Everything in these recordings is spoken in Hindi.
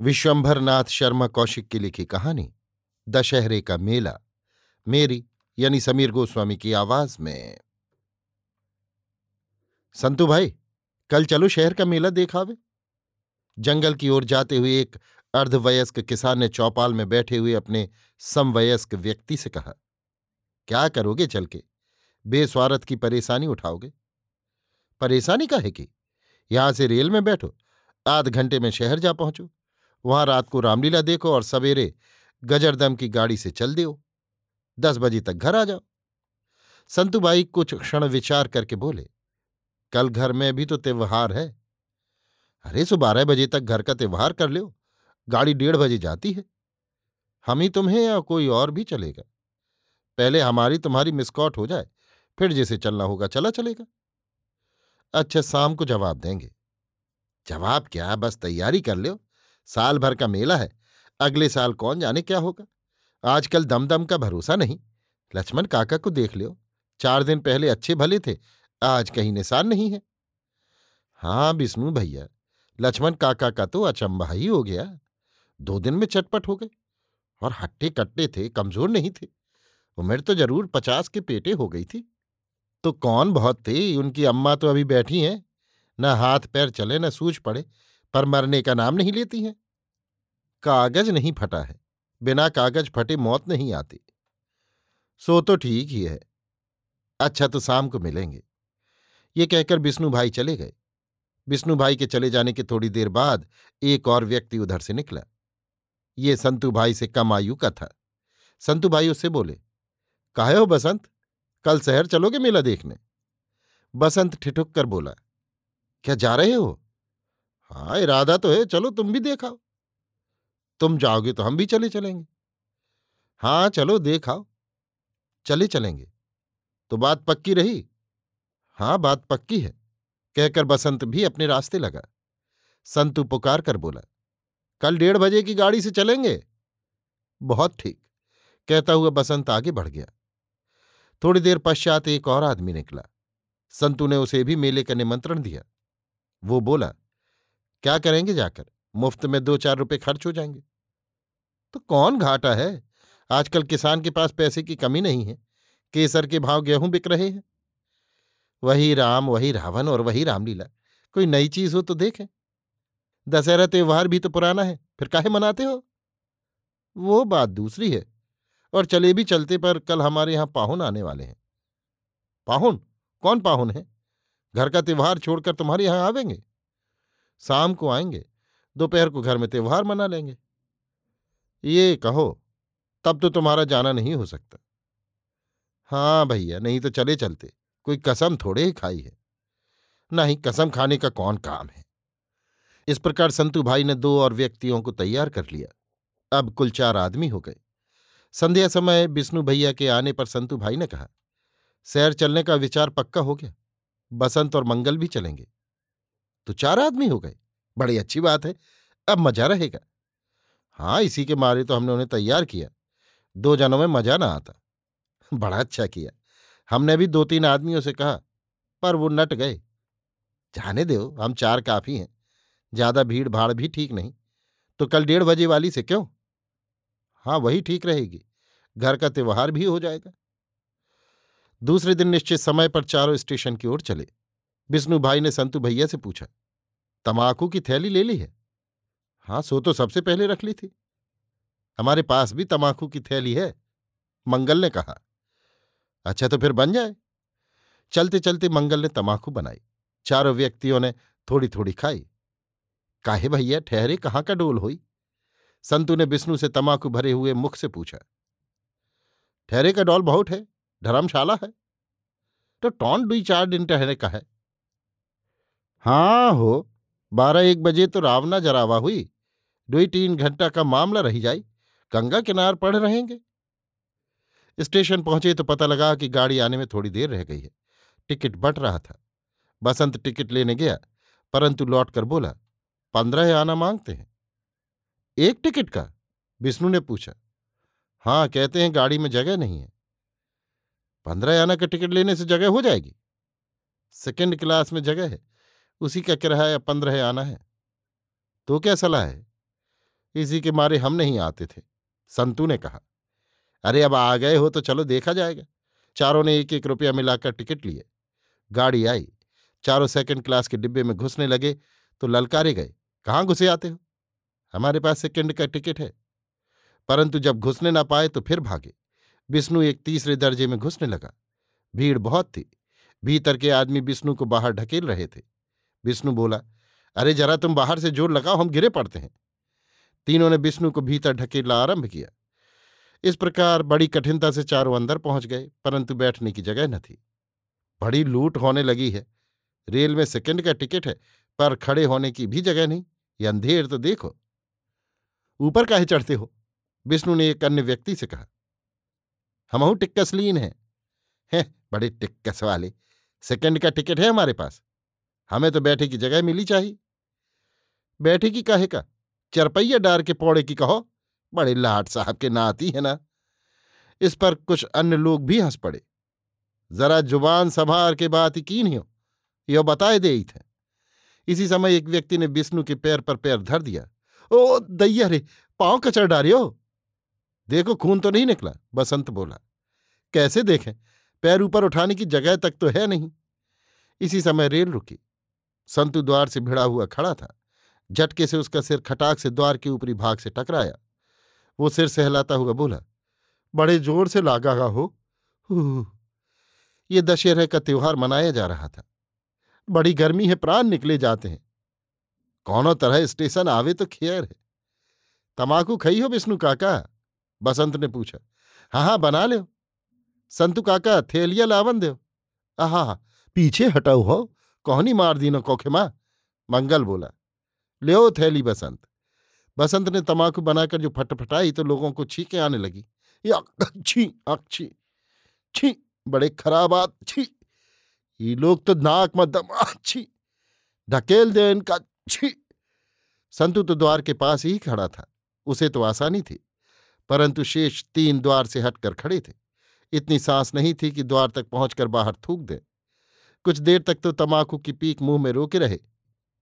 विश्वंभर नाथ शर्मा कौशिक की लिखी कहानी, दशहरे का मेला, मेरी यानी समीर गोस्वामी की आवाज़ में। संतु भाई, कल चलो शहर का मेला देखावे। जंगल की ओर जाते हुए एक अर्धवयस्क किसान ने चौपाल में बैठे हुए अपने समवयस्क व्यक्ति से कहा, क्या करोगे चल के? बेस्वारथ की परेशानी उठाओगे? परेशानी का है कि? यहाँ से रेल में बैठो, आध घंटे में शहर जा पहुंचो। वहाँ रात को रामलीला देखो और सवेरे गजरदम की गाड़ी से चल दियो। दस बजे तक घर आ जाओ। संतुबाई कुछ क्षण विचार करके बोले, कल घर में भी तो त्योहार है। अरे, सो बारह बजे तक घर का त्योहार कर लो गाड़ी डेढ़ बजे जाती है। हम ही तुम्हें या कोई और भी चलेगा। पहले हमारी तुम्हारी मिसकॉट हो जाए, फिर जिसे चलना होगा चला चलेगा। अच्छा शाम को जवाब देंगे। जवाब क्या? बस तैयारी कर लो साल भर का मेला है, अगले साल कौन जाने क्या होगा? आजकल दमदम का भरोसा नहीं। लक्ष्मण काका को देख लियो, चार दिन पहले अच्छे भले थे, आज कहीं निशान नहीं है। हाँ विष्णु भैया, लक्ष्मण काका का तो अचंबा ही हो गया। दो दिन में चटपट हो गए, और हट्टे कट्टे थे, कमज़ोर नहीं थे। उम्र तो ज़रूर पचास के पेटे हो गई थी। तो कौन बहुत थे? उनकी अम्मा तो अभी बैठी हैं, न हाथ पैर चले, न सूझ पड़े। पर मरने का नाम नहीं लेती हैं। कागज़ नहीं फटा है, बिना कागज़ फटे मौत नहीं आती। सो तो ठीक ही है। अच्छा तो शाम को मिलेंगे। ये कहकर विष्णु भाई चले गए। विष्णु भाई के चले जाने के थोड़ी देर बाद एक और व्यक्ति उधर से निकला। ये संतु भाई से कम आयु का था। संतु भाई उससे बोले, काहे हो बसंत? कल शहर चलोगे मेला देखने? बसंत ठिठुक कर बोला, क्या जा रहे हो? हाँ इरादा तो है, चलो तुम भी देखाओ तुम जाओगे तो हम भी चले चलेंगे। हाँ चलो देखाओ चले चलेंगे। तो बात पक्की रही? हाँ बात पक्की है, कहकर बसंत भी अपने रास्ते लगा। संतु पुकार कर बोला, कल डेढ़ बजे की गाड़ी से चलेंगे? बहुत ठीक, कहता हुआ बसंत आगे बढ़ गया। थोड़ी देर पश्चात एक और आदमी निकला। संतु ने उसे भी मेले का निमंत्रण दिया। वो बोला क्या करेंगे जाकर? मुफ़्त में दो चार रुपए खर्च हो जाएँगे। तो कौन घाटा है? आजकल किसान के पास पैसे की कमी नहीं है। केसर के भाव गेहूँ बिक रहे हैं। वही राम, वही रावण और वही रामलीला। कोई नई चीज़ हो तो देखें। दशहरा त्योहार भी तो पुराना है। फिर काहे मनाते हो? वो बात दूसरी है। और चले भी चलते पर कल हमारे यहाँ पाहुन आने वाले हैं। पाहुन? कौन पाहुन है? घर का त्यौहार छोड़कर तुम्हारे यहाँ आवेंगे? शाम को आएँगे, दोपहर को घर में त्योहार मना लेंगे। ये कहो, तब तो तुम्हारा जाना नहीं हो सकता। हाँ भैया, नहीं तो चले चलते, कोई कसम थोड़े ही खाई है। नहीं, कसम खाने का कौन काम है? इस प्रकार संतु भाई ने दो और व्यक्तियों को तैयार कर लिया। अब कुल चार आदमी हो गए। संध्या समय विष्णु भैया के आने पर संतु भाई ने कहा, सैर चलने का विचार पक्का हो गया। बसंत और मंगल भी चलेंगे। तो चार आदमी हो गए। बड़ी अच्छी बात है, अब मज़ा रहेगा। हाँ इसी के मारे तो हमने उन्हें तैयार किया। दो जनों में मज़ा ना आता। बड़ा अच्छा किया। हमने भी दो तीन आदमियों से कहा, पर वो नट गए। जाने दो, हम चार काफ़ी हैं। ज़्यादा भीड़ भाड़ भी ठीक नहीं। तो कल डेढ़ बजे वाली से क्यों? हाँ वही ठीक रहेगी। घर का त्योहार भी हो जाएगा। दूसरे दिन निश्चित समय पर चारों स्टेशन की ओर चले। विष्णु भाई ने संतु भैया से पूछा तमाकू की थैली ले ली है? हाँ सो तो सबसे पहले रख ली थी। हमारे पास भी तमाकू की थैली है, मंगल ने कहा। अच्छा तो फिर बन जाए। चलते चलते मंगल ने तमाकू बनाई। चारों व्यक्तियों ने थोड़ी थोड़ी खाई। काहे भैया, ठहरे कहाँ का डोल हुई? संतु ने विष्णु से तमाकू भरे हुए मुख से पूछा। ठहरे का डोल बहुत है, धर्मशाला है। तो टॉन दुई चार दिन ठहरे का है। हाँ हो। बारह एक बजे तो रावना जरावा हुई। दुई तीन घंटा का मामला रही जाई। गंगा किनार पढ़ रहेंगे। स्टेशन पहुँचे तो पता लगा कि गाड़ी आने में थोड़ी देर रह गई है। टिकट बट रहा था। बसंत टिकट लेने गया, परंतु लौटकर बोला, पंद्रह आना मांगते हैं। एक टिकट का? विष्णु ने पूछा। हाँ कहते हैं गाड़ी में जगह नहीं है। पंद्रह आना का टिकट लेने से जगह हो जाएगी? सेकेंड क्लास में जगह है। उसी का किराया पंद्रह आना है। तो क्या सलाह है? इसी के मारे हम नहीं आते थे, संतू ने कहा। अरे, अब आ गए हो तो चलो देखा जाएगा। चारों ने एक एक रुपया मिलाकर टिकट लिए। गाड़ी आई। चारों सेकंड क्लास के डिब्बे में घुसने लगे तो ललकारे गए। कहाँ घुसे आते हो? हमारे पास सेकंड का टिकट है। परंतु जब घुसने ना पाए तो फिर भागे। विष्णु एक तीसरे दर्जे में घुसने लगा। भीड़ बहुत थी। भीतर के आदमी विष्णु को बाहर ढकेल रहे थे। विष्णु बोला, अरे जरा तुम बाहर से ज़ोर लगाओ, हम गिरे पड़ते हैं। तीनों ने विष्णु को भीतर ढकेलना आरंभ किया। इस प्रकार बड़ी कठिनता से चारों अंदर पहुँच गए, परंतु बैठने की जगह न थी। बड़ी लूट होने लगी है। रेल में सेकंड का टिकट है, पर खड़े होने की भी जगह नहीं, ये अंधेर तो देखो। ऊपर काहे चढ़ते हो, विष्णु ने एक अन्य व्यक्ति से कहा। हमहू टिक्कसलीन हैं। हैं, बड़े टिक्कस वाले। सेकंड का टिकट है हमारे पास। हमें तो बैठे की जगह मिली चाहिए। बैठे की काहे का? चरपैया डार के पौड़े की कहो। बड़े लाट साहब के नाती है ना। इस पर कुछ अन्य लोग भी हंस पड़े। जरा ज़ुबान संभार के बात की नहीं हो यो बताए दे थे इसी समय एक व्यक्ति ने विष्णु के पैर पर पैर धर दिया। ओ दैया रे, पाँव कचर डारियो देखो खून तो नहीं निकला, बसंत बोला। कैसे देखें? पैर ऊपर उठाने की जगह तक तो है नहीं। इसी समय रेल रुकी। संतु द्वार से भिड़ा हुआ खड़ा था। झटके से उसका सिर खटाक से द्वार के ऊपरी भाग से टकराया। वो सिर सहलाता हुआ बोला, बड़े ज़ोर से लागा हो। ये दशहरे का त्योहार मनाया जा रहा था। बड़ी गर्मी है, प्राण निकले जाते हैं। कौनों तरह स्टेशन आवे तो खेर है। तमाकू खई हो विष्णु काका? बसंत ने पूछा हाँ हाँ बना लो संतु काका, थेलिया लावन दो। आहा, पीछे हटाओ हो। कौनी मार दीनो कोखे माँ? मंगल बोला ले थैली बसंत। बसंत ने तमाकू बनाकर जो फटफटाई तो लोगों को छीके आने लगी। छी अच्छी छी बड़े खराब आत छी, ये लोग तो नाक में दम ढकेल दे इनका, छी। संतु तो द्वार के पास ही खड़ा था। उसे तो आसानी थी, परंतु शेष तीन द्वार से हटकर खड़े थे। इतनी सांस नहीं थी कि द्वार तक पहुंचकर बाहर थूक दे। कुछ देर तक तो तमाकू की पीक मुँह में रोके रहे,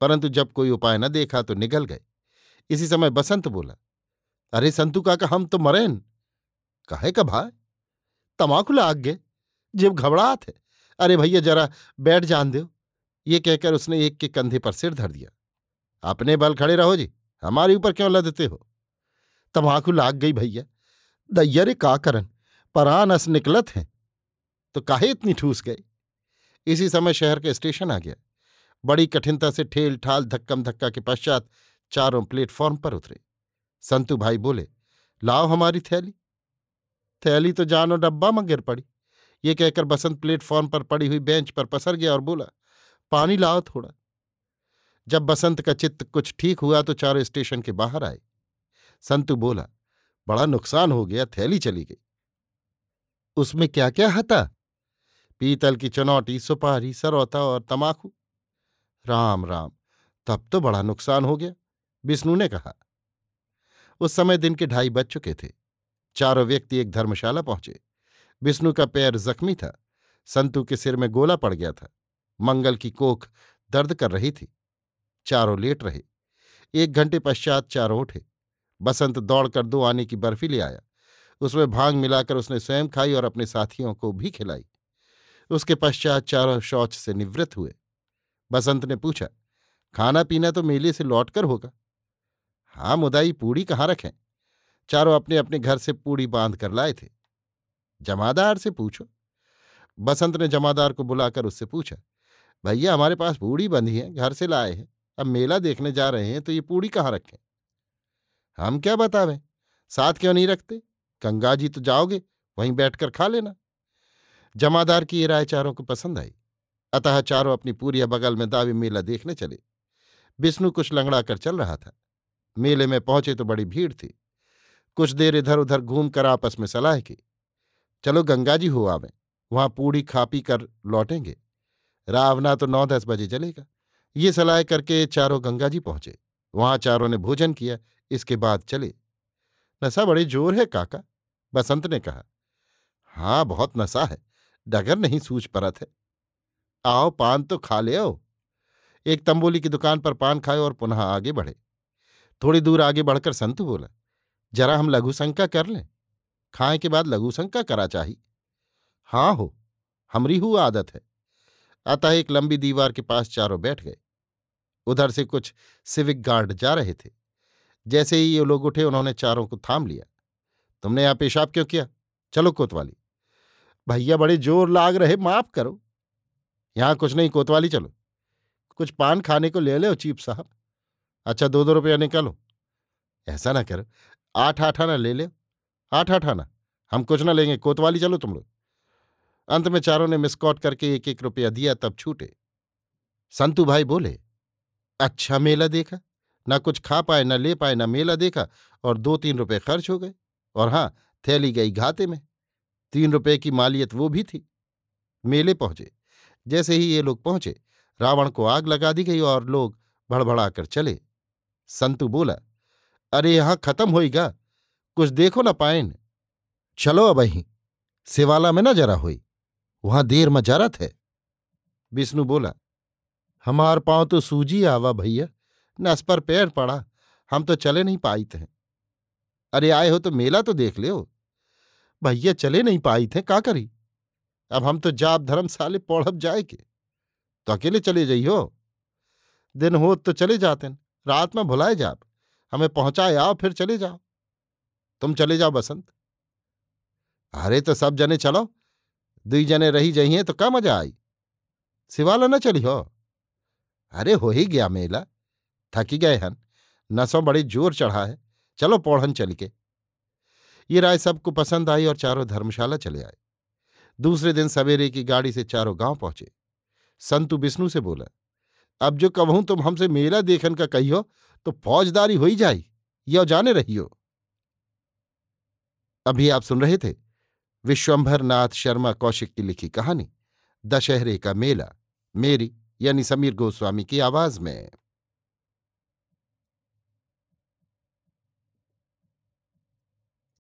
परंतु जब कोई उपाय न देखा तो निगल गए। इसी समय बसंत बोला, अरे संतु काका, हम तो मरेन कहे का भाई तमाकू लाग गए, जिब घबराहत है। अरे भैया, जरा बैठ जान दो। ये कहकर उसने एक के कंधे पर सिर धर दिया। अपने बल खड़े रहो जी, हमारे ऊपर क्यों लदते हो? तमाकू लाग गई भैया। दैयरे का करन परान अस निकलत हैं। तो काहे इतनी ठूस गए? इसी समय शहर के स्टेशन आ गया। बड़ी कठिनता से ठेल ठाल धक्कम धक्का के पश्चात चारों प्लेटफॉर्म पर उतरे। संतु भाई बोले, लाओ हमारी थैली। थैली तो जानो डब्बा में गिर पड़ी। ये कहकर बसंत प्लेटफॉर्म पर पड़ी हुई बेंच पर पसर गया और बोला, पानी लाओ थोड़ा। जब बसंत का चित्त कुछ ठीक हुआ तो चारों स्टेशन के बाहर आए। संतु बोला, बड़ा नुकसान हो गया, थैली चली गई। उसमें क्या क्या हता पीतल की चुनौटी सुपारी, सरौता और तमाकू राम राम, तब तो बड़ा नुकसान हो गया, विष्णु ने कहा। उस समय दिन के ढाई बज चुके थे। चारों व्यक्ति एक धर्मशाला पहुँचे। विष्णु का पैर जख्मी था। संतु के सिर में गोला पड़ गया था। मंगल की कोख दर्द कर रही थी। चारों लेट रहे। एक घंटे पश्चात चारों उठे। बसंत दौड़कर दो आने की बर्फ़ी ले आया। उसमें भाँग मिलाकर उसने स्वयं खाई और अपने साथियों को भी खिलाई। उसके पश्चात चारों शौच से निवृत्त हुए। बसंत ने पूछा खाना पीना तो मेले से लौटकर होगा? हाँ मुदाई, पूड़ी कहाँ रखें? चारों अपने अपने घर से पूड़ी बाँध कर लाए थे। जमादार से पूछो। बसंत ने जमादार को बुलाकर उससे पूछा, भैया, हमारे पास पूड़ी बंधी है, घर से लाए हैं। अब मेला देखने जा रहे हैं तो ये पूड़ी कहाँ रखें? हम क्या बतावें? साथ क्यों नहीं रखते? गंगा जी तो जाओगे, वहीं बैठकर खा लेना। जमादार की ये राय चारों को पसंद आई। अतः चारों अपनी पूरी बगल में दावी मेला देखने चले। विष्णु कुछ लंगड़ा कर चल रहा था। मेले में पहुँचे तो बड़ी भीड़ थी। कुछ देर इधर उधर घूमकर आपस में सलाह की। चलो गंगा जी हो आवे। वहाँ पूड़ी खा पी कर लौटेंगे। रावना तो नौ दस बजे चलेगा। ये सलाह करके चारों गंगा जी पहुँचे। वहाँ चारों ने भोजन किया। इसके बाद चले। नशा बड़े ज़ोर है काका, बसंत ने कहा। हाँ बहुत नशा है। डगर नहीं सूझ परत है। आओ पान तो खा ले आओ। एक तंबोली की दुकान पर पान खाए और पुनः आगे बढ़े। थोड़ी दूर आगे बढ़कर संतु बोला, जरा हम लघु शंका कर लें। खाए के बाद लघु शंका करा चाहिए हाँ हो, हमरी हु आदत है। अतः एक लंबी दीवार के पास चारों बैठ गए। उधर से कुछ सिविक गार्ड जा रहे थे। जैसे ही ये लोग उठे, उन्होंने चारों को थाम लिया। तुमने यहाँ पेशाब क्यों किया? चलो कोतवाली। भैया बड़े ज़ोर लाग रहे, माफ़ करो। यहाँ कुछ नहीं, कोतवाली चलो। कुछ पान खाने को ले लो चीप साहब। अच्छा दो दो रुपया निकालो। ऐसा ना करो आठ आठ आना ले ले। आठ आठ आना, हम कुछ ना लेंगे, कोतवाली चलो तुम लोग। अंत में चारों ने मिसकॉट करके एक एक रुपया दिया, तब छूटे। संतू भाई बोले अच्छा मेला देखा, ना कुछ खा पाए, ना ले पाए, ना मेला देखा, और दो तीन रुपए खर्च हो गए, और हाँ थैली गई घाते में। तीन रुपए की मालियत वो भी थी। मेले पहुँचे। जैसे ही ये लोग पहुँचे, रावण को आग लगा दी गई और लोग भड़बड़ाकर चले। संतु बोला, अरे, यहाँ खत्म होईगा। कुछ देखो ना पाइन चलो अब अही। सेवाला में न जरा हुई। वहाँ देर में मजारत है। विष्णु बोला, हमार पाँव तो सूजी आवा भैया। नस पर पैर पड़ा। हम तो चले नहीं पाई थे अरे, आए हो तो मेला तो देख ले भैया चले नहीं पाई थे का करी अब हम तो जाप धर्म साले पौड़ब जाए के तो अकेले चले जाइयो दिन हो तो चले जाते रात में भुलाए जाप। हमें पहुँचाए आओ, फिर चले जाओ। तुम चले जाओ बसंत। अरे तो सब जने चलो। दुई जने रही जइए तो क्या मज़ा आई? सिवाला न चली हो? अरे हो ही गया मेला। थकी गए हन। नसों बड़ी ज़ोर चढ़ा है। चलो पौड़न चल के। ये राय सबको पसंद आई और चारों धर्मशाला चले आए। दूसरे दिन सवेरे की गाड़ी से चारों गाँव पहुँचे। संतु विष्णु से बोला, अब जो कहूँ तुम हमसे मेला देखन का कहियो तो फौजदारी हो ही जाई, यो जाने रहियो अभी आप सुन रहे थे विश्वंभर नाथ शर्मा कौशिक की लिखी कहानी, दशहरे का मेला, मेरी यानी समीर गोस्वामी की आवाज़ में।